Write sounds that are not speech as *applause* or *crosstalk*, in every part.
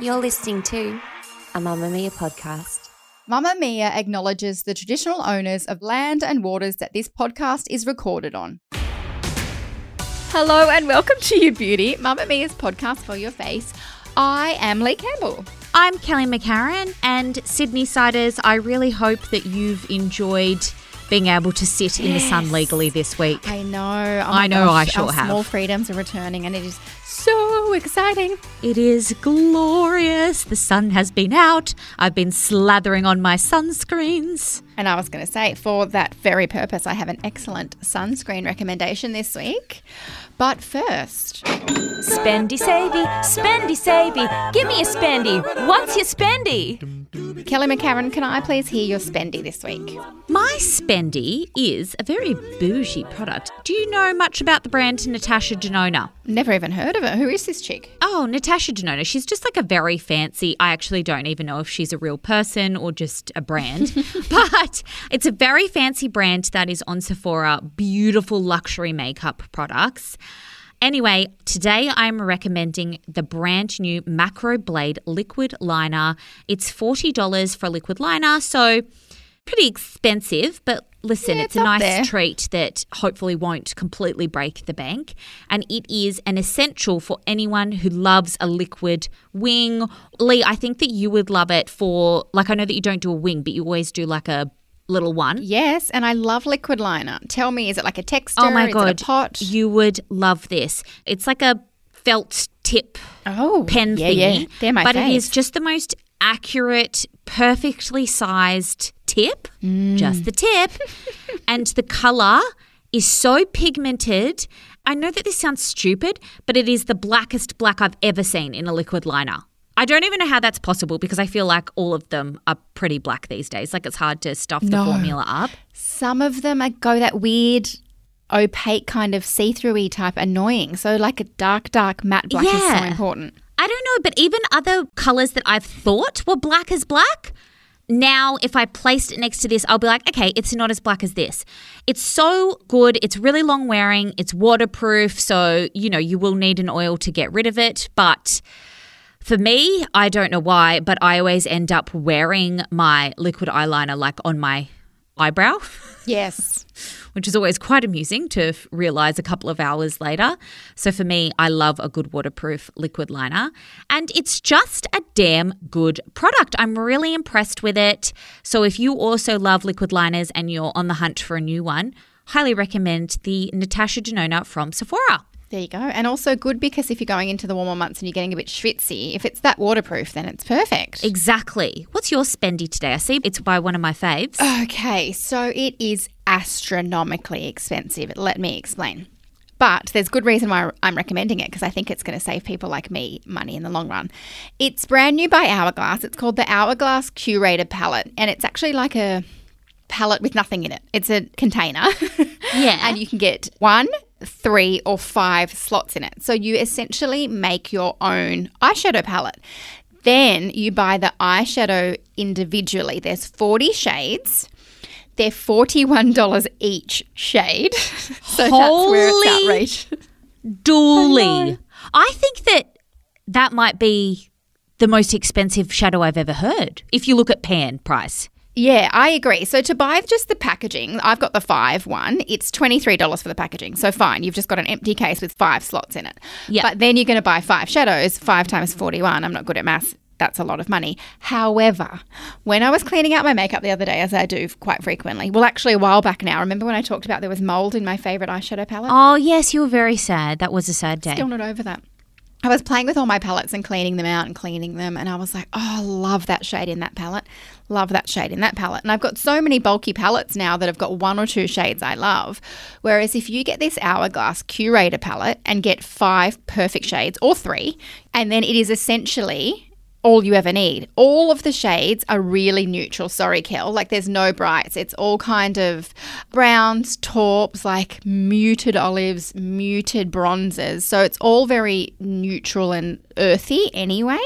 You're listening to a Mamamia podcast. Mamamia acknowledges the traditional owners of land and waters that this podcast is recorded on. Hello and welcome to You Beauty, Mamamia's podcast for your face. I am Leigh Campbell. I'm Kelly McCarren, and Sydney Siders, I really hope that you've enjoyed being able to sit in the sun legally this week. I know. Oh I know I gosh, sure our have. Small freedoms are returning, and it is so exciting. It is glorious. The sun has been out. I've been slathering on my sunscreens. And I was going to say, for that very purpose, I have an excellent sunscreen recommendation this week. But first, Spendy savey, spendy savey, give me a spendy. What's your spendy? Kelly McCarren, can I please hear your spendy this week? My Spendy is a very bougie product. Do you know much about the brand Natasha Denona? Never even heard of it. Who is this chick? Oh, Natasha Denona. She's just like a very fancy. I actually don't even know if she's a real person or just a brand, *laughs* but it's a very fancy brand that is on Sephora. Beautiful luxury makeup products. Anyway, today I'm recommending the brand new Macro Blade liquid liner. It's $40 for a liquid liner, so pretty expensive, but listen, Yeah, it's, it's a nice there. treat that hopefully won't completely break the bank. And it is an essential for anyone who loves a liquid wing. Leigh, I think that you would love it for, like, I know that you don't do a wing, but you always do like a little one. Yes, and I love liquid liner. Tell me, is it like a texture? Oh my god, pot? you would love this. It's like a felt tip oh, pen yeah, thingy, yeah. They're my but it is just the most accurate, perfectly sized tip, Mm. just the tip, *laughs* and the color is so pigmented. I know that this sounds stupid, but it is the blackest black I've ever seen in a liquid liner. I don't even know how that's possible because I feel like all of them are pretty black these days. Like it's hard to stuff the No. formula up. Some of them are, go that weird, opaque kind of see-through type annoying. So like a dark, dark matte black is so Yeah. important. I don't know, but even other colors that I've thought were black as black, now if I placed it next to this, I'll be like, okay, it's not as black as this. It's so good. It's really long wearing. It's waterproof. So, you know, you will need an oil to get rid of it. But for me, I don't know why, but I always end up wearing my liquid eyeliner like on my eyebrow. Yes. *laughs* which is always quite amusing to realize a couple of hours later. So for me, I love a good waterproof liquid liner, and it's just a damn good product. I'm really impressed with it. So if you also love liquid liners and you're on the hunt for a new one, highly recommend the Natasha Denona from Sephora. There you go. And also good because if you're going into the warmer months and you're getting a bit schwitzy, if it's that waterproof, then it's perfect. Exactly. What's your spendy today? I see it's by one of my faves. Okay, so it is astronomically expensive. Let me explain. But there's good reason why I'm recommending it because I think it's going to save people like me money in the long run. It's brand new by Hourglass. It's called the Hourglass Curated Palette, and it's actually like a palette with nothing in it. It's a container. *laughs* Yeah. and you can get one, three, or five slots in it. So you essentially make your own eyeshadow palette. Then you buy the eyeshadow individually. There's 40 shades. They're $41 each shade. *laughs* so that's where it's Holy- outrageous. *laughs* Dooly. I think that that might be the most expensive shadow I've ever heard. If you look at pan price. Yeah, I agree. So to buy just the packaging, I've got the five one. It's twenty three dollars for the packaging. So fine, you've just got an empty case with five slots in it. Yeah. But then you're going to buy five shadows. Five times forty one. I'm not good at maths. That's a lot of money. However, when I was cleaning out my makeup the other day, as I do quite frequently, well, actually a while back now, remember when I talked about there was mold in my favorite eyeshadow palette? Oh, yes, you were very sad. That was a sad day. Still not over that. I was playing with all my palettes and cleaning them out and cleaning them. And I was like, oh, love that shade in that palette. Love that shade in that palette. And I've got so many bulky palettes now that I've got one or two shades I love. Whereas if you get this Hourglass Curator palette and get five perfect shades or three, and then it is essentially all you ever need. All of the shades are really neutral. Sorry, Kel. Like there's no brights. It's all kind of browns, taupes, like muted olives, muted bronzes. So it's all very neutral and earthy anyway.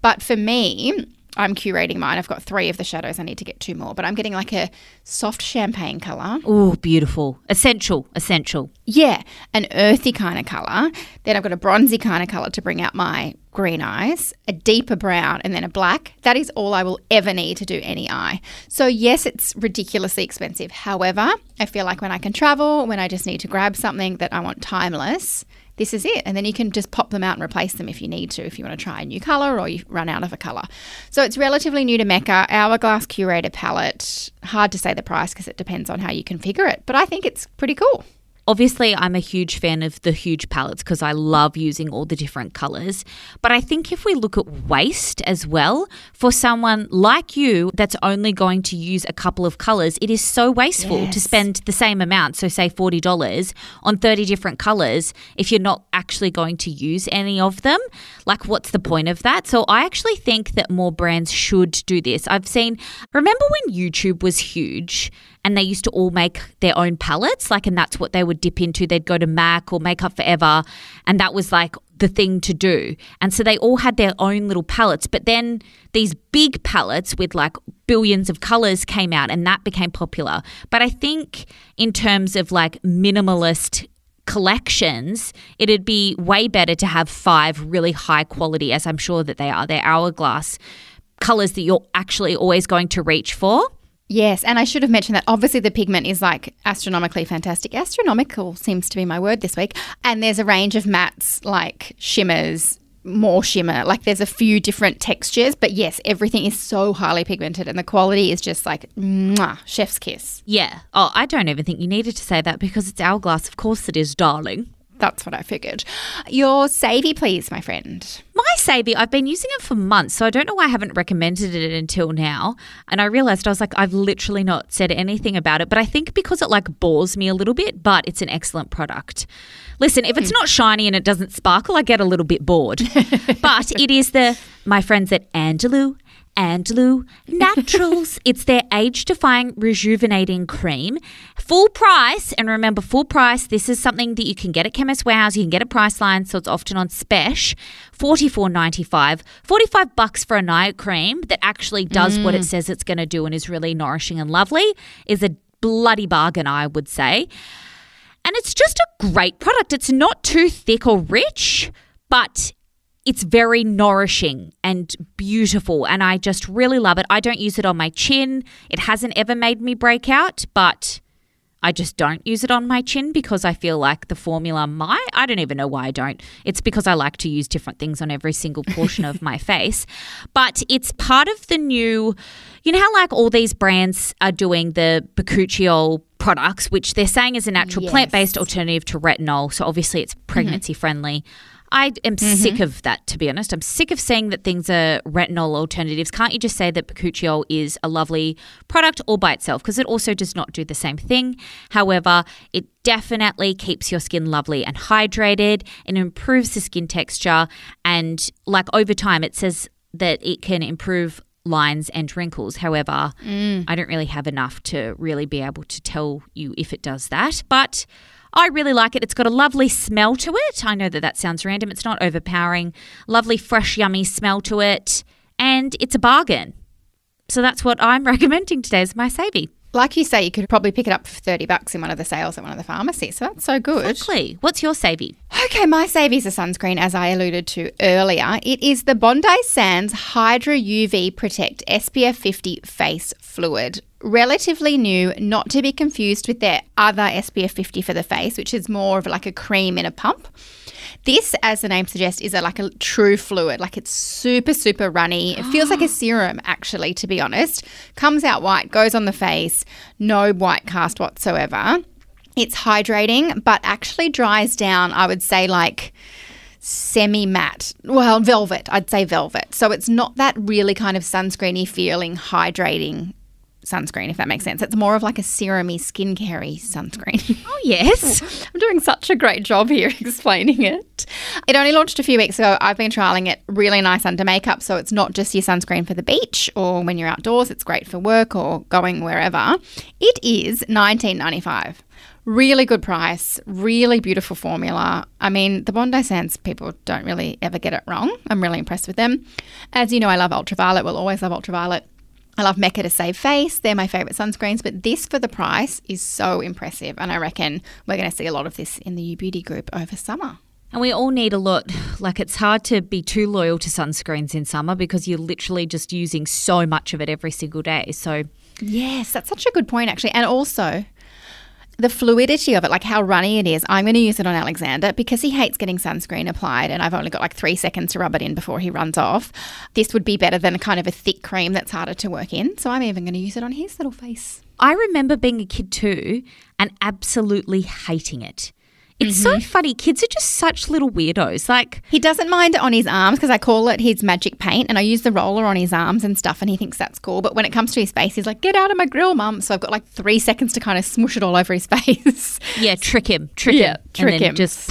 But for me, I'm curating mine. I've got three of the shadows. I need to get two more, but I'm getting like a soft champagne color. Oh, beautiful. Essential, essential. Yeah, an earthy kind of color. Then I've got a bronzy kind of color to bring out my green eyes, a deeper brown, and then a black. That is all I will ever need to do any eye. So, yes, it's ridiculously expensive. However, I feel like when I can travel, when I just need to grab something that I want timeless, this is it. And then you can just pop them out and replace them if you need to, if you want to try a new color or you run out of a color. So it's relatively new to Mecca. Hourglass Curator palette. Hard to say the price because it depends on how you configure it, but I think it's pretty cool. Obviously, I'm a huge fan of the huge palettes because I love using all the different colors. But I think if we look at waste as well, for someone like you that's only going to use a couple of colors, it is so wasteful yes. to spend the same amount, so say $40 on 30 different colors if you're not actually going to use any of them. Like, what's the point of that? So, I actually think that more brands should do this. I've seen, remember when YouTube was huge? And they used to all make their own palettes like and that's what they would dip into they'd go to mac or makeup forever and that was like the thing to do and so they all had their own little palettes but then these big palettes with like billions of colors came out and that became popular but i think in terms of like minimalist collections, it'd be way better to have five really high quality, as I'm sure that they are. They're hourglass colors that you're actually always going to reach for. Yes, and I should have mentioned that obviously the pigment is like astronomically fantastic. Astronomical seems to be my word this week. And there's a range of mattes like shimmers, more shimmer. Like there's a few different textures, but yes, everything is so highly pigmented and the quality is just like mwah, chef's kiss. Yeah. Oh, I don't even think you needed to say that because it's hourglass. Of course it is, darling. That's what I figured. Your savvy, please, my friend. My savvy, I've been using it for months, so I don't know why I haven't recommended it until now. And I realized I was like, I've literally not said anything about it, but I think because it like bores me a little bit, but it's an excellent product. Listen, if it's hmm. not shiny and it doesn't sparkle, I get a little bit bored. *laughs* but it is the my friends at Andalou Andalou Naturals. *laughs* it's their age defying rejuvenating cream. Full price, and remember, full price. This is something that you can get at Chemist Warehouse. You can get at Priceline, so it's often on special. Forty four ninety five. Forty five bucks for a night cream that actually does mm. what it mm. says it's going to do and is really nourishing and lovely is a bloody bargain, I would say. And it's just a great product. It's not too thick or rich, but it's very nourishing and beautiful and I just really love it. I don't use it on my chin. It hasn't ever made me break out, but I just don't use it on my chin because I feel like the formula might. I don't even know why I don't. It's because I like to use different things on every single portion of my *laughs* face. But it's part of the new, you know how like all these brands are doing the bakuchiol products, which they're saying is a natural yes. plant based alternative to retinol. So obviously it's pregnancy mm-hmm. friendly. I am mm-hmm. sick of that, to be honest. I'm sick of saying that things are retinol alternatives. Can't you just say that bakuchiol is a lovely product all by itself? Because it also does not do the same thing. However, it definitely keeps your skin lovely and hydrated and improves the skin texture. And like over time, it says that it can improve lines and wrinkles. However, mm. I don't really have enough to really be able to tell you if it does that. But I really like it. It's got a lovely smell to it. I know that that sounds random. It's not overpowering. Lovely, fresh, yummy smell to it. And it's a bargain. So that's what I'm *laughs* recommending today as my savvy. Like you say, you could probably pick it up for 30 bucks in one of the sales at one of the pharmacies. So that's so good. Exactly. What's your savvy? Okay, my savvy is a sunscreen, as I alluded to earlier. It is the Bondi Sands Hydra UV Protect SPF 50 Face Fluid relatively new, not to be confused with their other SPF 50 for the face, which is more of like a cream in a pump. This, as the name suggests, is a, like a true fluid. Like it's super, super runny. It feels like a *gasps* serum, actually, to be honest. Comes out white, goes on the face, no white cast whatsoever. It's hydrating, but actually dries down, I would say, like semi matte. Well, velvet, I'd say velvet. So it's not that really kind of sunscreeny feeling, hydrating sunscreen, if that makes sense. It's more of like a serumy, skincare sunscreen. *laughs* Oh, yes. *laughs* I'm doing such a great job here *laughs* explaining it. It only launched a few weeks ago. I've been trialing it really nice under makeup. So it's not just your sunscreen for the beach or when you're outdoors, it's great for work or going wherever. It is $19.95. Really good price, really beautiful formula. I mean, the Bondi Sands people don't really ever get it wrong. I'm really impressed with them. As you know, I love Ultra Violette, will always love Ultra Violette. I love Mecca to save face. They're my favourite sunscreens, but this for the price is so impressive. And I reckon we're going to see a lot of this in the You Beauty group over summer. And we all need a lot. Like, it's hard to be too loyal to sunscreens in summer because you're literally just using so much of it every single day. So, Yes, that's such a good point, actually. And also, the fluidity of it, like how runny it is. I'm going to use it on Alexander because he hates getting sunscreen applied, and I've only got like three seconds to rub it in before he runs off. This would be better than a kind of a thick cream that's harder to work in. So I'm even going to use it on his little face. I remember being a kid too and absolutely hating it. It's so mm-hmm. funny. Kids are just such little weirdos. Like, He doesn't mind it on his arms because I call it his magic paint, and I use the roller on his arms and stuff, and he thinks that's cool. But when it comes to his face, he's like, "Get out of my grill, mum!" So I've got like three seconds to kind of smush it all over his *laughs* face. yeah, trick him, trick Yeah, him, trick and then him. Just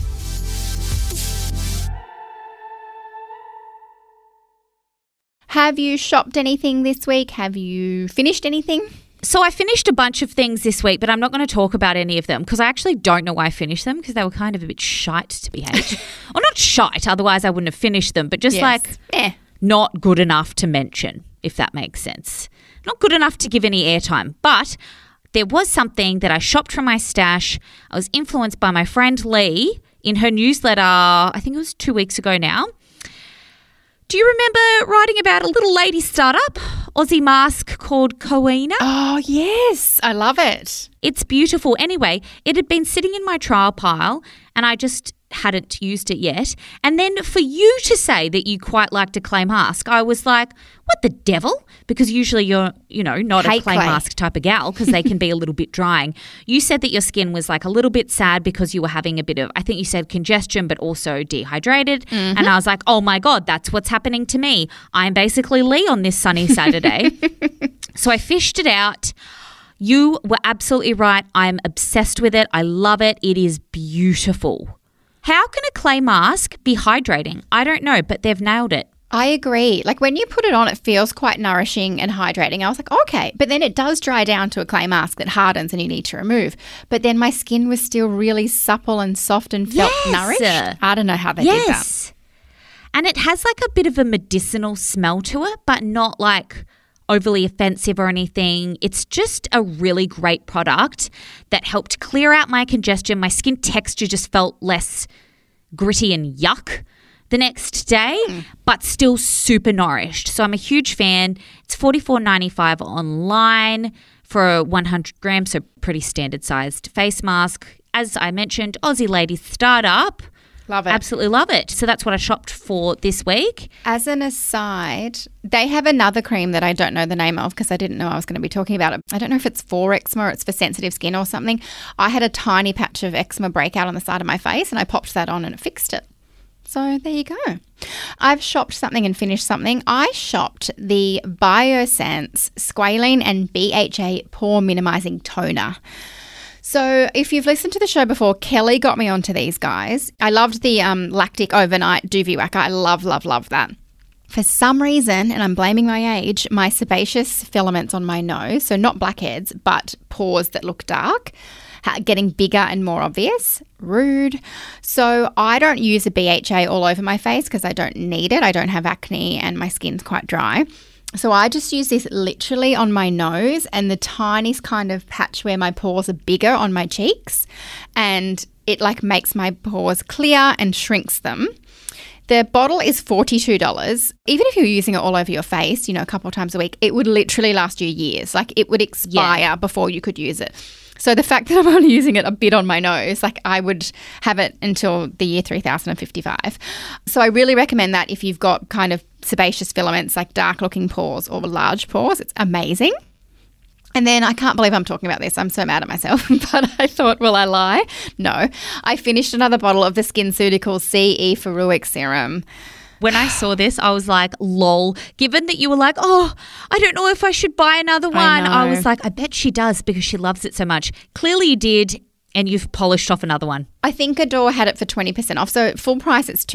Have you shopped anything this week? Have you finished anything? So I finished a bunch of things this week, but I'm not going to talk about any of them because I actually don't know why I finished them because they were kind of a bit shite to be had. or not shite, otherwise I wouldn't have finished them, but just Yes. like eh. not good enough to mention, if that makes sense. Not good enough to give any airtime, but there was something that I shopped from my stash. I was influenced by my friend Leigh in her newsletter, I think it was two weeks ago now. Do you remember writing about a little lady startup, Aussie mask called Coena? Oh yes, I love it. It's beautiful. Anyway, it had been sitting in my trial pile and I just hadn't used it yet. And then for you to say that you quite like a clay mask, I was like, what the devil? Because usually you're, you know, not a Hate clay, clay. mask type of gal because they can be a little bit *laughs* drying. You said that your skin was like a little bit sad because you were having a bit of, I think you said congestion, but also dehydrated. Mm-hmm. And I was like, oh my God, that's what's happening to me. I'm basically Leigh on this sunny Saturday. *laughs* so I fished it out. You were absolutely right. I'm obsessed with it. I love it. It is beautiful. How can a clay mask be hydrating? I don't know, but they've nailed it. I agree. Like when you put it on, it feels quite nourishing and hydrating. I was like, okay. But then it does dry down to a clay mask that hardens and you need to remove. But then my skin was still really supple and soft and felt Yes. nourished. I don't know how they did that. yes. And it has like a bit of a medicinal smell to it, but not like overly offensive or anything. It's just a really great product that helped clear out my congestion. My skin texture just felt less gritty and yuck the next day, hmm. but still super nourished. So I'm a huge fan. It's $44.95 online for 100 grams, so pretty standard sized face mask. As I mentioned, Aussie Lady Startup. Love it. Absolutely love it. So that's what I shopped for this week. As an aside, they have another cream that I don't know the name of because I didn't know I was going to be talking about it. I don't know if it's for eczema or it's for sensitive skin or something. I had a tiny patch of eczema breakout on the side of my face and I popped that on and it fixed it. So there you go. I've shopped something and finished something. I shopped the Biossance Squalane and BHA Pore Minimizing Toner. So, if you've listened to the show before, Kelly got me onto these guys. I loved the um, lactic overnight Duvi Whacker. I love, love, love that. For some reason, and I'm blaming my age, my sebaceous filaments on my nose, so not blackheads, but pores that look dark, getting bigger and more obvious. Rude. So I don't use a BHA all over my face because I don't need it. I don't have acne and my skin's quite dry. So I just use this literally on my nose and the tiniest kind of patch where my pores are bigger on my cheeks. And it like makes my pores clear and shrinks them. The bottle is $42. Even if you're using it all over your face, you know, a couple of times a week, it would literally last you years. Like it would expire Yeah. before you could use it. So the fact *laughs* that I'm only using it a bit on my nose, like I would have it until the year 3055. So I really recommend that if you've got kind of sebaceous filaments, like dark looking pores or large pores, it's amazing. And then I can't believe I'm talking about this. I'm so mad at myself. *laughs* But I thought, will I lie? No. I finished another bottle of the SkinCeuticals CE Ferulic Serum. When I saw this, I was like, lol. Given that you were like, oh, I don't know if I should buy another one, I, know. was like, I bet she does because she loves it so much. Clearly you did, and you've polished off another one. I think Adore had it for 20% off. So full price, it's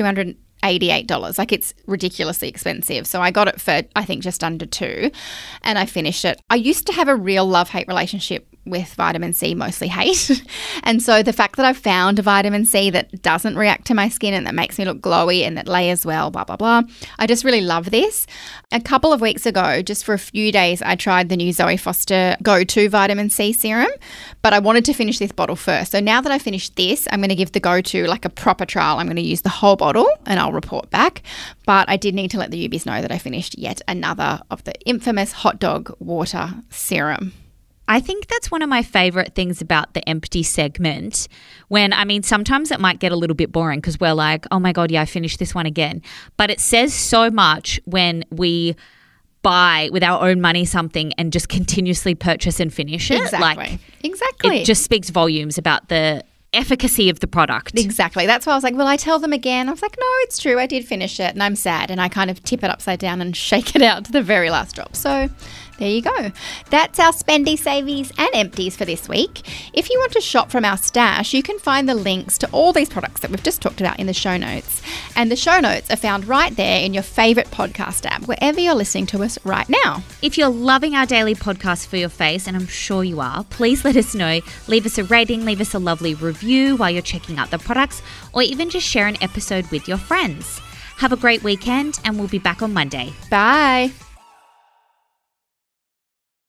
$288. Like it's ridiculously expensive. So I got it for, I think, just under two and I finished it. I used to have a real love hate relationship with vitamin C, mostly hate. *laughs* and so the fact that I've found a vitamin C that doesn't react to my skin and that makes me look glowy and that layers well, blah, blah, blah, I just really love this. A couple of weeks ago, just for a few days, I tried the new Zoe Foster Go To Vitamin C serum, but I wanted to finish this bottle first. So now that I finished this, I'm going to give the Go To like a proper trial. I'm going to use the whole bottle and I'll report back. But I did need to let the Ubies know that I finished yet another of the infamous hot dog water serum. I think that's one of my favorite things about the empty segment. When, I mean, sometimes it might get a little bit boring because we're like, oh my God, yeah, I finished this one again. But it says so much when we buy with our own money something and just continuously purchase and finish it. Exactly. Like, exactly. it just speaks volumes about the efficacy of the product. Exactly. That's why I was like, will I tell them again? I was like, no, it's true. I did finish it and I'm sad. And I kind of tip it upside down and *laughs* shake it out to the very last drop. So there you go. That's our spendy, savies, and empties for this week. If you want to shop from our stash, you can find the links to all these products that we've just talked about in the show notes. And the show notes are found right there in your favourite podcast app, wherever you're listening to us right now. If you're loving our daily podcast for your face, and I'm sure you are, please let us know. Leave us a rating, leave us a lovely review while you're checking out the products, or even just share an episode with your friends. Have a great weekend, and we'll be back on Monday. Bye.